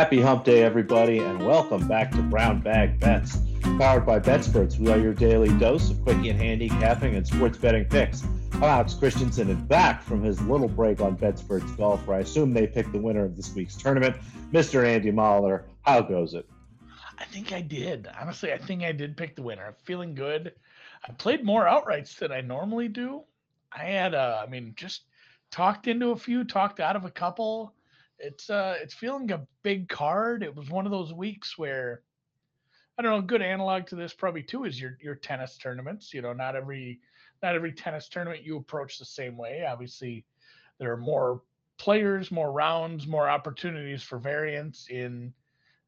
Happy hump day, everybody, and welcome back to Brown Bag Bets. Powered by BetSperts, we are your daily dose of quickie and handicapping and sports betting picks. Alex Christensen is back from his little break on BetSperts Golf, where I assume they picked the winner of this week's tournament, Mr. Andy Mahler. How goes it? I think I did. Honestly, I think I did pick the winner. I'm feeling good. I played more outrights than I normally do. I had, uh, I mean, just talked into a few, talked out of a couple. It's uh, it's feeling a big card. It was one of those weeks where, I don't know, a good analog to this probably too is your your tennis tournaments. You know, not every not every tennis tournament you approach the same way. Obviously, there are more players, more rounds, more opportunities for variance in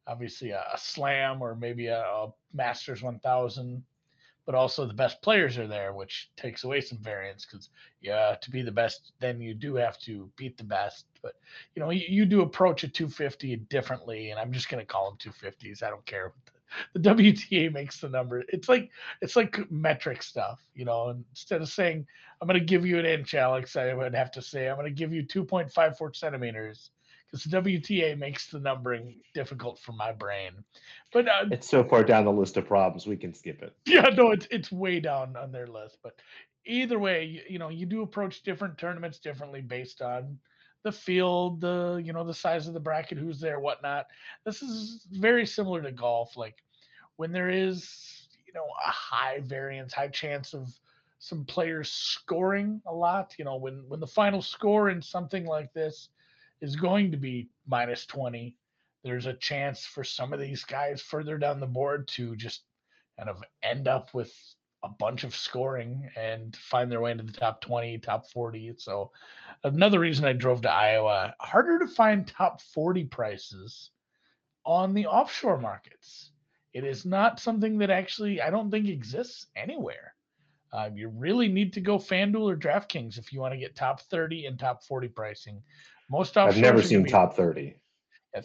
obviously a, a slam or maybe a, a Masters 1000 but also the best players are there, which takes away some variance because yeah, to be the best, then you do have to beat the best. But you know, you, you do approach a 250 differently, and I'm just gonna call them 250s. I don't care. The, the WTA makes the number. It's like it's like metric stuff, you know. Instead of saying I'm gonna give you an inch, Alex, I would have to say I'm gonna give you 2.54 centimeters because WTA makes the numbering difficult for my brain. But uh, it's so far down the list of problems we can skip it. Yeah, no, it's it's way down on their list. But either way, you, you know, you do approach different tournaments differently based on the field, the you know, the size of the bracket, who's there, whatnot. This is very similar to golf. Like when there is, you know, a high variance, high chance of some players scoring a lot. You know, when when the final score in something like this is going to be minus 20, there's a chance for some of these guys further down the board to just kind of end up with a bunch of scoring and find their way into the top 20, top 40. So another reason I drove to Iowa, harder to find top 40 prices on the offshore markets. It is not something that actually I don't think exists anywhere. Uh, you really need to go FanDuel or DraftKings if you want to get top 30 and top 40 pricing. Most I've never seen top 30. Yeah,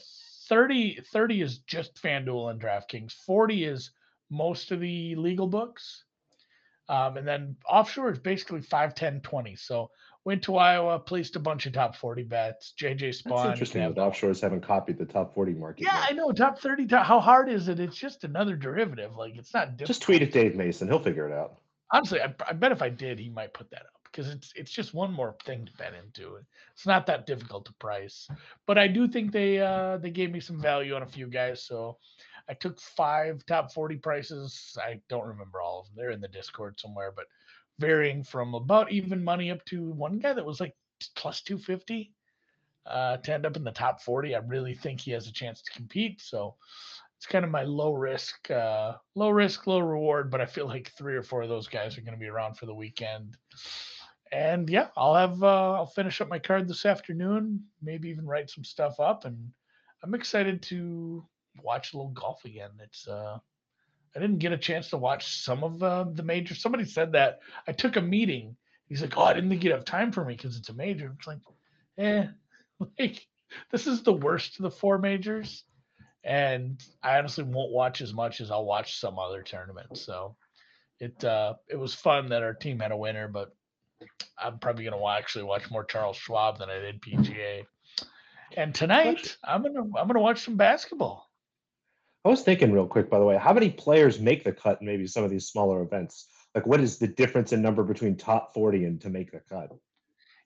30, 30 is just FanDuel and DraftKings. 40 is most of the legal books. Um, and then offshore is basically 5, 10, 20. So went to Iowa, placed a bunch of top 40 bets. JJ Spaun. That's interesting that offshores haven't copied the top 40 market. Yeah, yet. I know. Top 30. Top, how hard is it? It's just another derivative. Like it's not difficult. Just tweet at Dave Mason. He'll figure it out. Honestly, I, I bet if I did, he might put that up because it's it's just one more thing to bet into. It's not that difficult to price, but I do think they uh, they gave me some value on a few guys. So I took five top forty prices. I don't remember all of them. They're in the Discord somewhere, but varying from about even money up to one guy that was like plus two fifty uh, to end up in the top forty. I really think he has a chance to compete. So it's kind of my low risk, uh, low risk, low reward. But I feel like three or four of those guys are going to be around for the weekend and yeah, I'll have uh, I'll finish up my card this afternoon. Maybe even write some stuff up, and I'm excited to watch a little golf again. It's uh, I didn't get a chance to watch some of uh, the major. Somebody said that I took a meeting. He's like, "Oh, I didn't think you'd have time for me because it's a major." It's like, eh, like this is the worst of the four majors, and I honestly won't watch as much as I'll watch some other tournaments. So it uh, it was fun that our team had a winner, but I'm probably going to actually watch more Charles Schwab than I did PGA. And tonight, I'm gonna I'm gonna watch some basketball. I was thinking real quick, by the way, how many players make the cut in maybe some of these smaller events? Like, what is the difference in number between top 40 and to make the cut?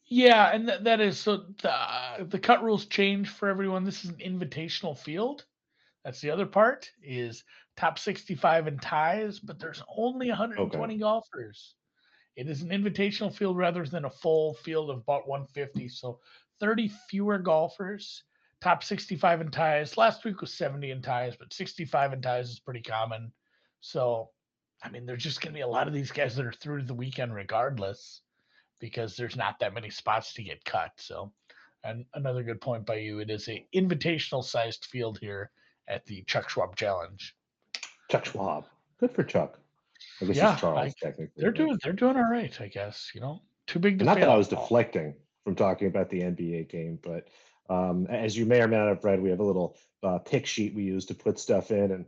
Yeah, and th- that is so the, the cut rules change for everyone. This is an invitational field. That's the other part is top 65 and ties, but there's only 120 okay. golfers. It is an invitational field rather than a full field of about 150. So 30 fewer golfers. Top 65 in ties. Last week was 70 in ties, but 65 in ties is pretty common. So, I mean, there's just going to be a lot of these guys that are through the weekend regardless because there's not that many spots to get cut. So, and another good point by you. It is a invitational sized field here at the Chuck Schwab Challenge. Chuck Schwab. Good for Chuck. I guess yeah, Charles, I, technically. They're doing they're doing all right, I guess. You know, too big to Not that I was deflecting from talking about the NBA game, but um, as you may or may not have read, we have a little uh, pick sheet we use to put stuff in, and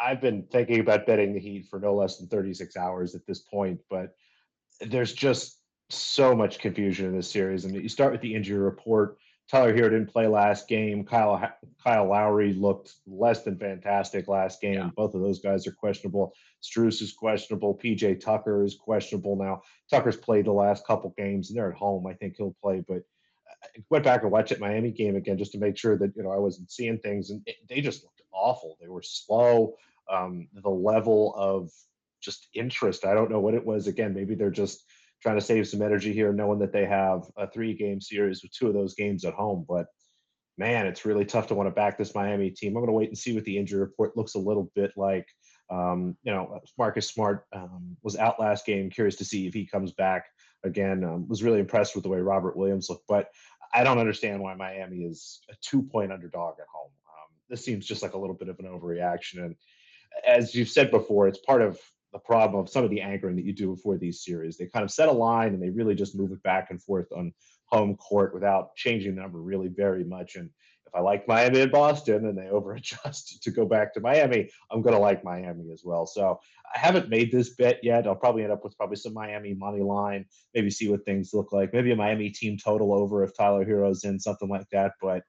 I've been thinking about betting the Heat for no less than 36 hours at this point, but there's just so much confusion in this series. I mean, you start with the injury report. Tyler Herro didn't play last game. Kyle Kyle Lowry looked less than fantastic last game. Yeah. Both of those guys are questionable. Strus is questionable. PJ Tucker is questionable now. Tucker's played the last couple games, and they're at home. I think he'll play, but I went back and watched that Miami game again just to make sure that you know I wasn't seeing things, and it, they just looked awful. They were slow. Um, the level of just interest, I don't know what it was. Again, maybe they're just trying to save some energy here, knowing that they have a three-game series with two of those games at home. But man, it's really tough to want to back this Miami team. I'm going to wait and see what the injury report looks a little bit like. Um, you know, Marcus Smart um, was out last game. Curious to see if he comes back again. Um, was really impressed with the way Robert Williams looked, but I don't understand why Miami is a two-point underdog at home. Um, this seems just like a little bit of an overreaction, and as you've said before, it's part of the problem of some of the anchoring that you do before these series. They kind of set a line and they really just move it back and forth on home court without changing the number really very much. And if I like Miami and Boston and they overadjust to go back to Miami, I'm going to like Miami as well. So I haven't made this bet yet. I'll probably end up with probably some Miami money line, maybe see what things look like. Maybe a Miami team total over if Tyler Herro's in, something like that. But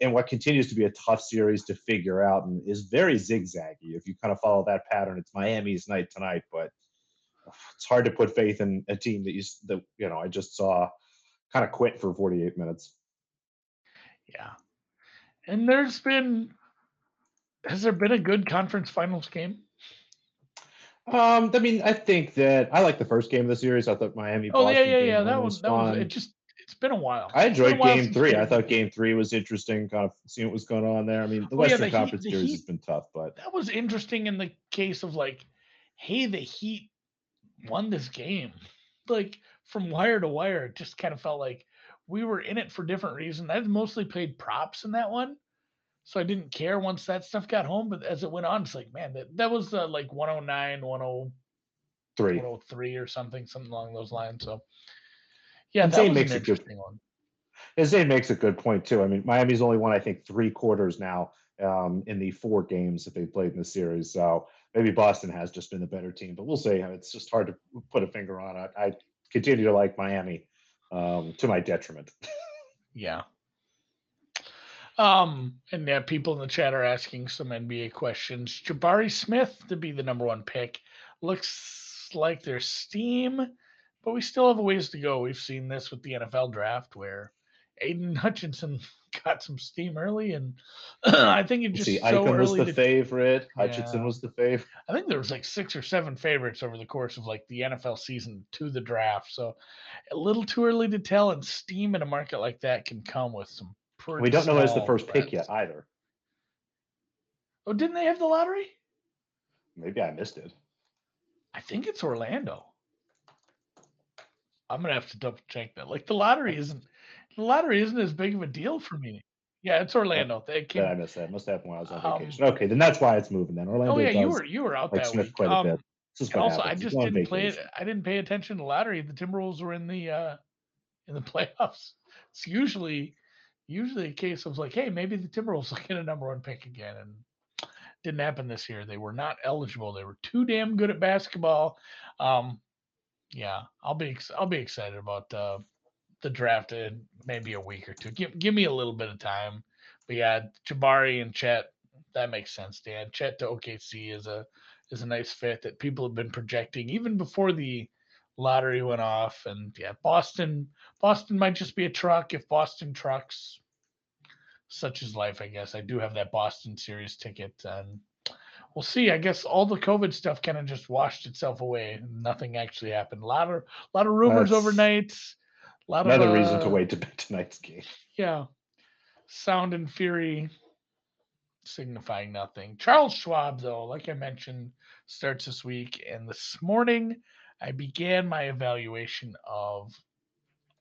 and what continues to be a tough series to figure out and is very zigzaggy. If you kind of follow that pattern, it's Miami's night tonight, but it's hard to put faith in a team that you that you know I just saw kind of quit for 48 minutes. Yeah, and there's been has there been a good conference finals game? Um, I mean, I think that I like the first game of the series. I thought Miami. Oh yeah, yeah, yeah. That was, that was it. Just it's been a while. I enjoyed Game Three. I thought Game Three was interesting. Kind of seeing what was going on there. I mean, the Western yeah, the Conference heat, series heat, has been tough, but that was interesting in the case of like, hey, the Heat won this game. Like from wire to wire, it just kind of felt like we were in it for different reasons. I mostly played props in that one, so I didn't care once that stuff got home. But as it went on, it's like, man, that, that was uh, like 109, 103, 103 or something, something along those lines. So yeah, and Zane makes a good one. And Zane makes a good point too. I mean, Miami's only won I think three quarters now um, in the four games that they played in the series. So maybe Boston has just been the better team, but we'll see. It's just hard to put a finger on it. I continue to like Miami um, to my detriment. yeah. Um, and yeah, people in the chat are asking some NBA questions. Jabari Smith to be the number one pick. Looks like there's steam but we still have a ways to go. We've seen this with the NFL draft where Aidan Hutchinson got some steam early, and I think it just See, so Icon was the to, favorite. Hutchinson yeah. was the favorite. I think there was like six or seven favorites over the course of like the NFL season to the draft. So a little too early to tell, and steam in a market like that can come with some. we don't know who's the first bets. pick yet either. Oh, didn't they have the lottery? Maybe I missed it. I think it's Orlando. I'm gonna have to double check that. Like the lottery isn't the lottery isn't as big of a deal for me. Yeah, it's Orlando. They came, yeah, I missed that. Must have when I was on um, vacation. Okay, then that's why it's moving. Then Orlando. Oh yeah, you were you were out like that Smith week. Quite um, a bit. also, I just didn't play it. I didn't pay attention to the lottery. The Timberwolves were in the uh in the playoffs. It's usually usually a case of like, hey, maybe the Timberwolves will get a number one pick again, and didn't happen this year. They were not eligible. They were too damn good at basketball. Um, yeah, I'll be I'll be excited about uh, the draft in maybe a week or two. Give give me a little bit of time. But yeah, Jabari and Chet, that makes sense, Dan. Chet to OKC is a is a nice fit that people have been projecting even before the lottery went off. And yeah, Boston Boston might just be a truck if Boston trucks. Such is life, I guess. I do have that Boston series ticket, and we'll see. I guess all the COVID stuff kind of just washed itself away. Nothing actually happened. A lot of a lot of rumors That's overnight. A lot another of, reason to uh, wait to bet tonight's game. Yeah, sound and fury signifying nothing. Charles Schwab, though, like I mentioned, starts this week, and this morning I began my evaluation of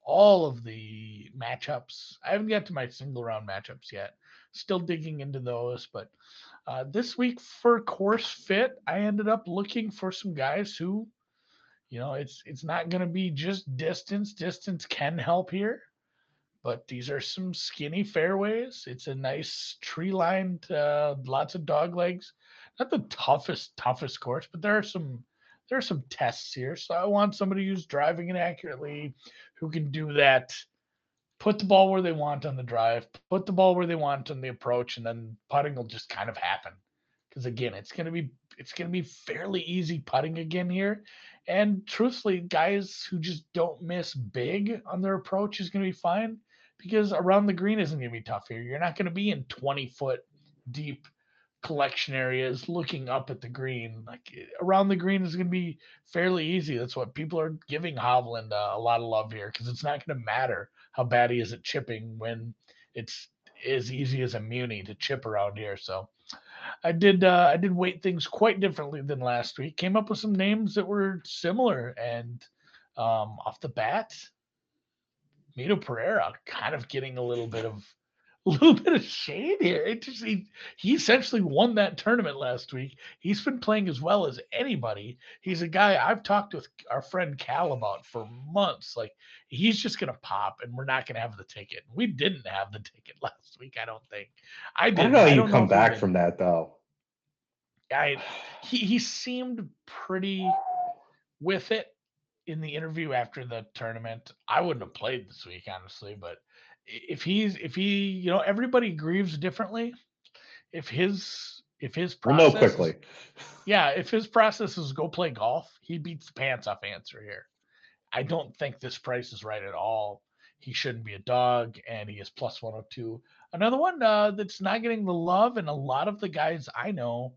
all of the matchups. I haven't got to my single round matchups yet. Still digging into those, but uh, this week for course fit, I ended up looking for some guys who, you know, it's it's not going to be just distance. Distance can help here, but these are some skinny fairways. It's a nice tree lined, uh, lots of dog legs. Not the toughest toughest course, but there are some there are some tests here. So I want somebody who's driving it accurately, who can do that put the ball where they want on the drive, put the ball where they want on the approach, and then putting will just kind of happen. Because again, it's gonna be it's gonna be fairly easy putting again here. And truthfully, guys who just don't miss big on their approach is gonna be fine because around the green isn't gonna be tough here. You're not gonna be in 20 foot deep collection areas looking up at the green. Like around the green is going to be fairly easy. That's what people are giving Hovland uh, a lot of love here because it's not going to matter how bad he is at chipping when it's as easy as a muni to chip around here. So I did uh, I did weight things quite differently than last week. Came up with some names that were similar and um, off the bat, Mito Pereira kind of getting a little bit of a little bit of shade here. It just, he, he essentially won that tournament last week. He's been playing as well as anybody. He's a guy I've talked with our friend Cal about for months. Like he's just gonna pop, and we're not gonna have the ticket. We didn't have the ticket last week. I don't think. I did. I don't know. you come back from that though. I he he seemed pretty with it in the interview after the tournament. I wouldn't have played this week, honestly, but if he's if he you know everybody grieves differently if his if his process we'll know quickly. yeah if his process is go play golf he beats the pants off answer here. I don't think this price is right at all. He shouldn't be a dog and he is plus 102 another one uh, that's not getting the love and a lot of the guys i know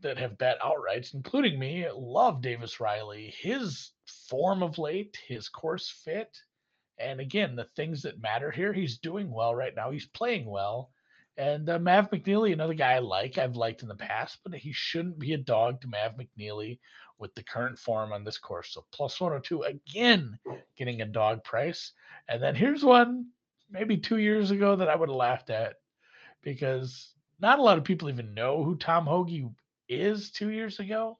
that have bet outrights including me love davis riley. His form of late his course fit and again, the things that matter here, he's doing well right now. He's playing well. And uh, Mav McNealy, another guy I like, I've liked in the past, but he shouldn't be a dog to Mav McNealy with the current form on this course. So plus 102 again, getting a dog price. And then here's one maybe two years ago that I would have laughed at because not a lot of people even know who Tom Hoge is two years ago.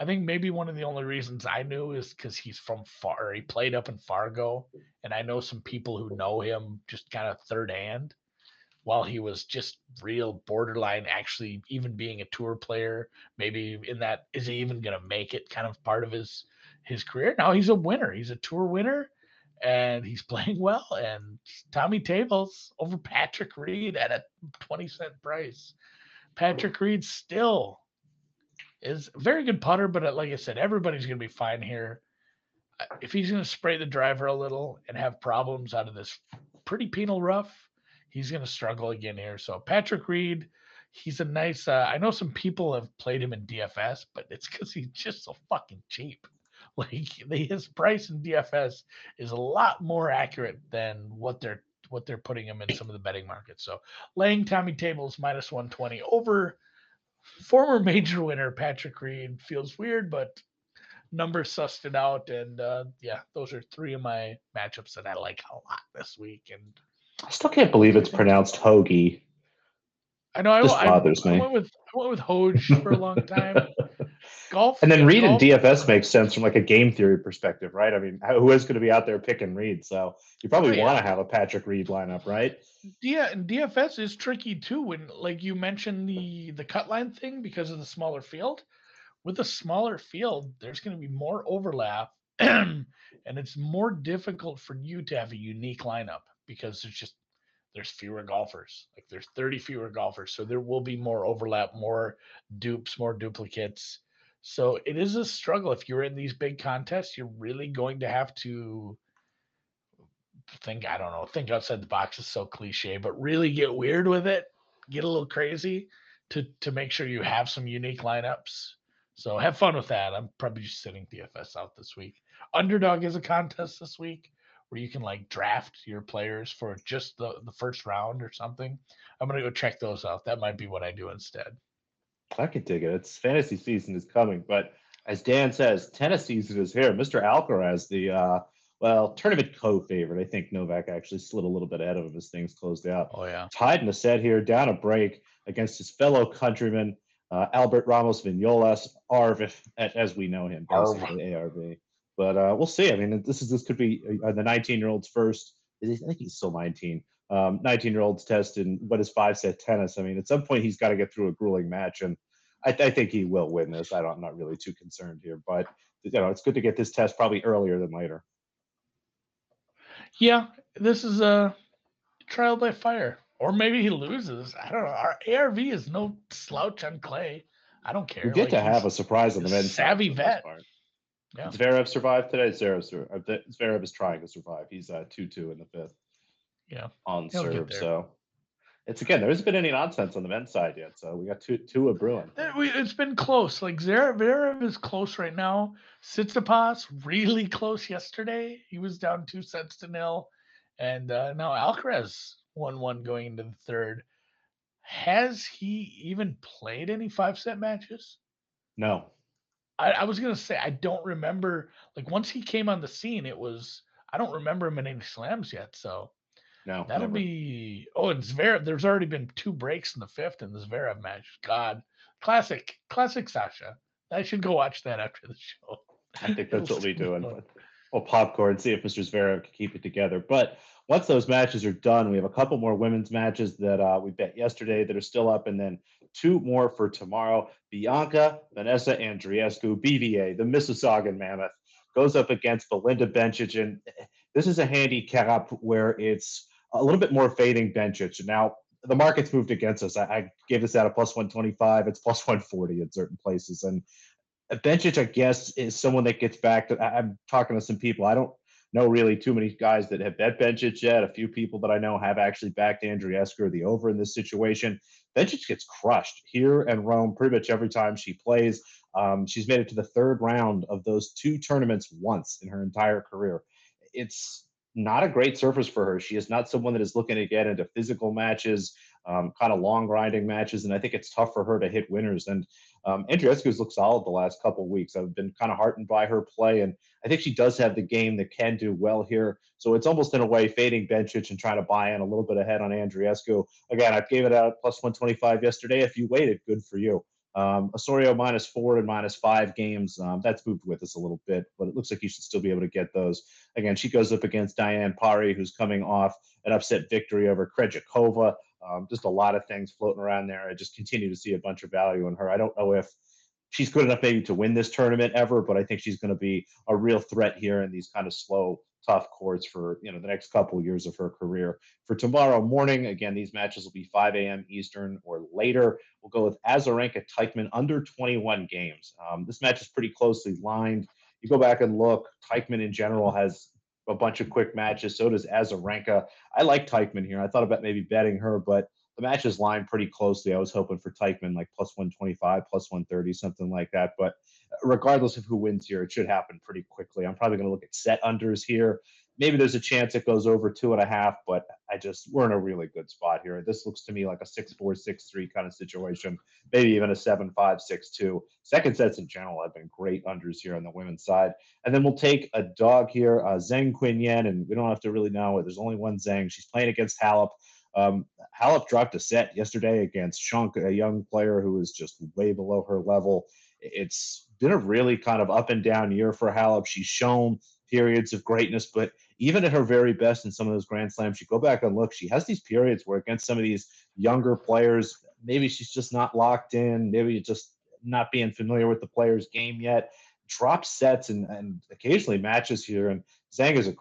I think maybe one of the only reasons I knew is because he's from Far. He played up in Fargo, and I know some people who know him just kind of third hand. While he was just real borderline, actually even being a tour player, maybe in that is he even going to make it kind of part of his his career? Now he's a winner. He's a tour winner, and he's playing well. And Tommy Tables over Patrick Reed at a twenty cent price. Patrick Reed still is very good putter, but uh, like I said, everybody's going to be fine here. Uh, if he's going to spray the driver a little and have problems out of this pretty penal rough, he's going to struggle again here. So Patrick Reed, he's a nice. Uh, I know some people have played him in DFS, but it's because he's just so fucking cheap. Like his price in DFS is a lot more accurate than what they're what they're putting him in some of the betting markets. So laying Tommy Tables minus 120 over former major winner Patrick Reed feels weird, but numbers sussed it out. And uh, yeah, those are three of my matchups that I like a lot this week. And I still can't believe it's pronounced Hoagie. I know. This I, bothers I, me. I went with I went with Hoge for a long time. golf. And then Reed golf, and DFS makes sense from like a game theory perspective, right? I mean, who is going to be out there picking Reed? So you probably oh, yeah. want to have a Patrick Reed lineup, right? Yeah, and DFS is tricky too. When like you mentioned the the cut line thing because of the smaller field. With a smaller field, there's going to be more overlap, and it's more difficult for you to have a unique lineup because there's just there's fewer golfers. Like there's 30 fewer golfers, so there will be more overlap, more dupes, more duplicates. So it is a struggle. If you're in these big contests, you're really going to have to think I don't know, think outside the box is so cliche, but really get weird with it, get a little crazy to to make sure you have some unique lineups. So have fun with that. I'm probably just sitting DFS out this week. Underdog is a contest this week where you can like draft your players for just the, the first round or something. I'm gonna go check those out. That might be what I do instead. I can dig it. It's fantasy season is coming, but as Dan says, tennis season is here. Mr. Alcaraz, the uh, well, tournament co-favorite. I think Novak actually slid a little bit ahead of him as things closed out. Oh yeah, tied in a set here, down a break against his fellow countryman uh, Albert Ramos Vinolas, Arv, as we know him, basically ARV. But uh, we'll see. I mean, this is this could be uh, the 19-year-old's first. I think he's still 19. 19-year-old's um, test in what is five-set tennis. I mean, at some point he's got to get through a grueling match, and I, I think he will win this. I don't, I'm not really too concerned here, but you know, it's good to get this test probably earlier than later. Yeah, this is a trial by fire, or maybe he loses. I don't know. Our ARV is no slouch on clay. I don't care. We get Like, to have a surprise on the men's side savvy vet. Yeah. Zverev survived today. Zverev, uh, Zverev is trying to survive. He's uh, two two in the fifth Yeah. on He'll serve. So it's again there hasn't been any nonsense on the men's side yet. So we got two two brewing. Eh, It's been close. Like Zverev is close right now. Tsitsipas really close yesterday. He was down two sets to nil, and uh, now Alcaraz one one going into the third. Has he even played any five set matches? No, I, I was gonna say I don't remember. Like once he came on the scene, it was I don't remember him in any slams yet. So no, that'll never. be oh, and Zverev. There's already been two breaks in the fifth in the Zverev match. God, classic, classic Sasha. I should go watch that after the show. I think that's what we're doing. But we'll popcorn, see if Mr. Zverev can keep it together. But once those matches are done, we have a couple more women's matches that uh, we bet yesterday that are still up, and then two more for tomorrow. Bianca, Vanessa Andreescu, BVA, the Mississaugan Mammoth, goes up against Belinda Bencic, and this is a handicap where it's a little bit more fading Bencic. Now, the market's moved against us. I, I gave this out a plus 125. It's plus 140 in certain places, and Bencic, I guess, is someone that gets back to. I, I'm talking to some people. I don't know really too many guys that have bet Bencic yet. A few people that I know have actually backed Andreescu or the over in this situation. Bencic gets crushed here and Rome pretty much every time she plays. Um, she's made it to the third round of those two tournaments once in her entire career. It's not a great surface for her. She is not someone that is looking to get into physical matches, um, kind of long grinding matches, and I think it's tough for her to hit winners. And um, Andreescu's looked solid the last couple weeks. I've been kind of heartened by her play, and I think she does have the game that can do well here. So it's almost in a way fading Bencic and trying to buy in a little bit ahead on Andreescu. Again, I gave it out plus 125 yesterday. If you waited, good for you. Um, Osorio minus four and minus five games. Um, that's moved with us a little bit, but it looks like you should still be able to get those. Again, she goes up against Diane Parry, who's coming off an upset victory over Krejcikova. Um, just a lot of things floating around there. I just continue to see a bunch of value in her. I don't know if she's good enough maybe to win this tournament ever, but I think she's going to be a real threat here in these kind of slow, tough courts for you know the next couple years of her career. For tomorrow morning, again, these matches will be 5 a.m. Eastern or later. We'll go with Azarenka Teichmann under 21 games. Um, this match is pretty closely lined. You go back and look. Teichmann in general has a bunch of quick matches. So does Azarenka. I like Teichmann here. I thought about maybe betting her, but the match is lined pretty closely. I was hoping for Teichmann like plus 125, plus 130, something like that. But regardless of who wins here, it should happen pretty quickly. I'm probably going to look at set unders here. Maybe there's a chance it goes over two and a half, but I just we're in a really good spot here. This looks to me like a six four six three kind of situation, maybe even a seven five six two. Second sets in general have been great unders here on the women's side, and then we'll take a dog here, uh, Zheng Qinwen, and we don't have to really know it. There's only one Zheng. She's playing against Halep. Um, dropped a set yesterday against Schunk, a young player who is just way below her level. It's been a really kind of up and down year for Halep. She's shown periods of greatness, but even at her very best in some of those Grand Slams, you go back and look, she has these periods where against some of these younger players, maybe she's just not locked in, maybe just not being familiar with the player's game yet, drops sets and, and occasionally matches here. And Zhang is a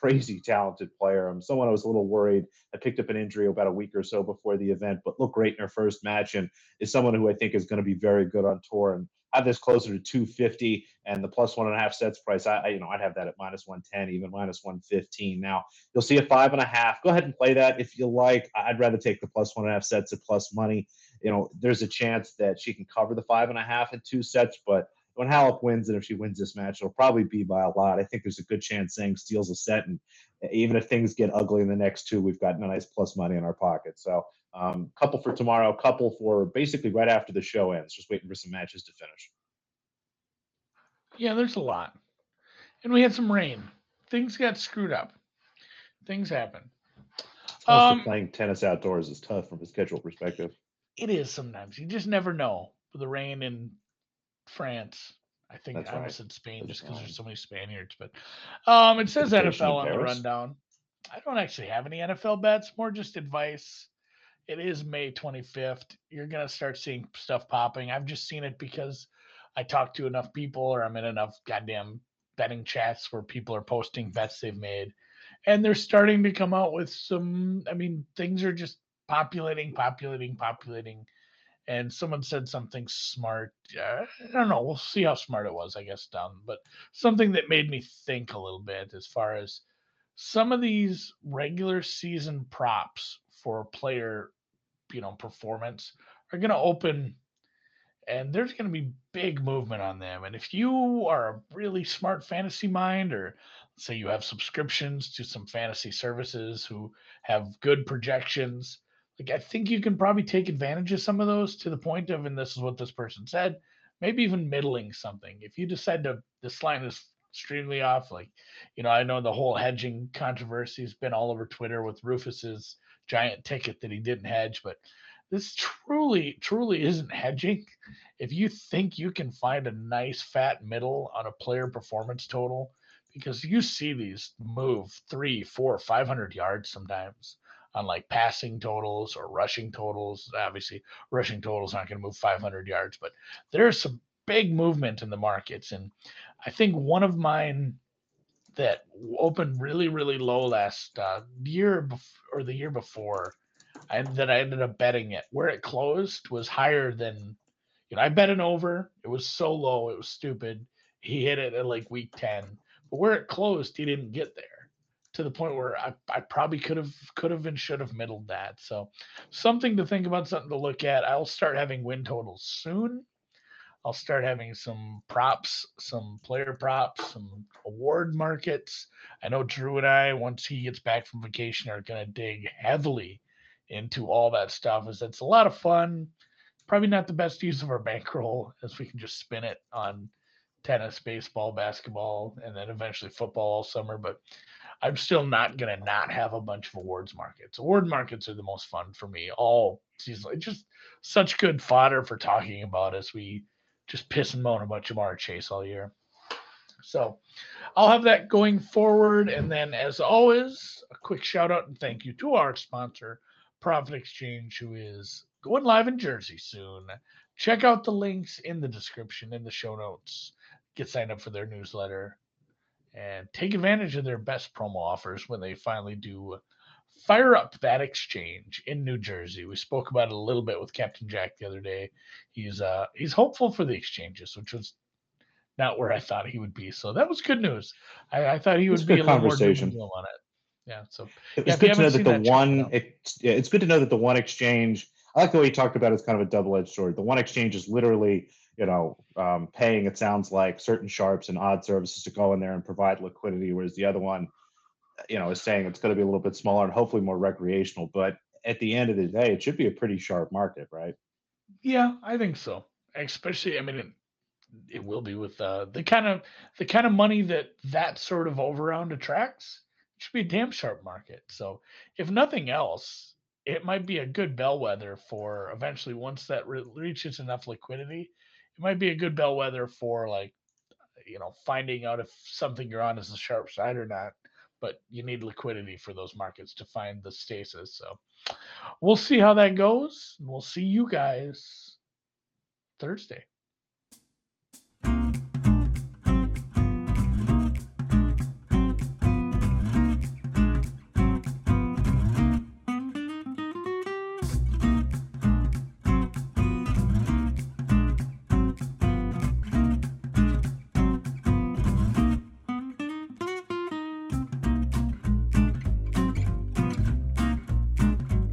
crazy talented player. I'm someone I was a little worried. I picked up an injury about a week or so before the event, but looked great in her first match and is someone who I think is going to be very good on tour and have this closer to 250 and the plus one and a half sets price. I, I you know I'd have that at minus 110, even minus 115. Now you'll see a five and a half. Go ahead and play that if you like. I'd rather take the plus one and a half sets at plus money. You know, there's a chance that she can cover the five and a half in two sets, but when Halep wins, and if she wins this match, it'll probably be by a lot. I think there's a good chance Zhang steals a set, and even if things get ugly in the next two, we've got a nice plus money in our pocket. So, um, couple for tomorrow, couple for basically right after the show ends. Just waiting for some matches to finish. Yeah, there's a lot. And we had some rain. Things got screwed up. Things happen. Um, playing tennis outdoors is tough from a schedule perspective. It is sometimes. You just never know with the rain in France. I think That's I almost right. said Spain That's just because there's so many Spaniards. But um, it says NFL on the rundown. I don't actually have any NFL bets, more just advice. It is May 25th. You're going to start seeing stuff popping. I've just seen it because I talk to enough people or I'm in enough goddamn betting chats where people are posting bets they've made. and they're starting to come out with some. I mean, things are just populating, populating, populating. And someone said something smart. Uh, I don't know. We'll see how smart it was, I guess, down. But something that made me think a little bit as far as some of these regular season props for player, you know, performance are going to open and there's going to be big movement on them. And if you are a really smart fantasy mind, or say you have subscriptions to some fantasy services who have good projections, like I think you can probably take advantage of some of those to the point of, and this is what this person said, maybe even middling something. If you decide to, this line is extremely off, like, you know, I know the whole hedging controversy has been all over Twitter with Rufus's giant ticket that he didn't hedge, but this truly, truly isn't hedging. If you think you can find a nice fat middle on a player performance total, because you see these move three, four, five hundred yards sometimes on like passing totals or rushing totals. Obviously, rushing totals aren't going to move 500 yards, but there's some big movement in the markets. And I think one of mine that opened really, really low last uh, year or the year before and that I ended up betting it. Where it closed was higher than, you know, I bet an over. It was so low, it was stupid. He hit it at like week 10. But where it closed, he didn't get there to the point where I, I probably could have could have and should have middled that. So something to think about, something to look at. I'll start having win totals soon. I'll start having some props, some player props, some award markets. I know Drew and I, once he gets back from vacation, are going to dig heavily into all that stuff is it's a lot of fun. Probably not the best use of our bankroll as we can just spin it on tennis, baseball, basketball, and then eventually football all summer. But I'm still not gonna not have a bunch of awards markets. Award markets are the most fun for me all season. It's just such good fodder for talking about as we just piss and moan about Ja'Marr Chase all year. So I'll have that going forward. And then as always, a quick shout out and thank you to our sponsor, Prophet Exchange, who is going live in Jersey soon. Check out the links in the description, in the show notes. Get signed up for their newsletter and take advantage of their best promo offers when they finally do fire up that exchange in New Jersey. We spoke about it a little bit with Captain Jack the other day. He's uh he's hopeful for the exchanges, which was not where I thought he would be. So that was good news. I, I thought he would be a little more on it yeah. So it's yeah, good to know that the that one. It, yeah, it's good to know that the one exchange. I like the way you talked about it as kind of a double-edged sword. The one exchange is literally, you know, um, paying. It sounds like certain sharps and odd services to go in there and provide liquidity, whereas the other one, you know, is saying it's going to be a little bit smaller and hopefully more recreational. But at the end of the day, it should be a pretty sharp market, right? Yeah, I think so. Especially, I mean, it, it will be with uh, the kind of the kind of money that that sort of overround attracts It should be a damn sharp market. So, if nothing else, it might be a good bellwether for eventually once that re- reaches enough liquidity. It might be a good bellwether for like, you know, finding out if something you're on is a sharp side or not. But you need liquidity for those markets to find the stasis. So, we'll see how that goes. We'll see you guys Thursday.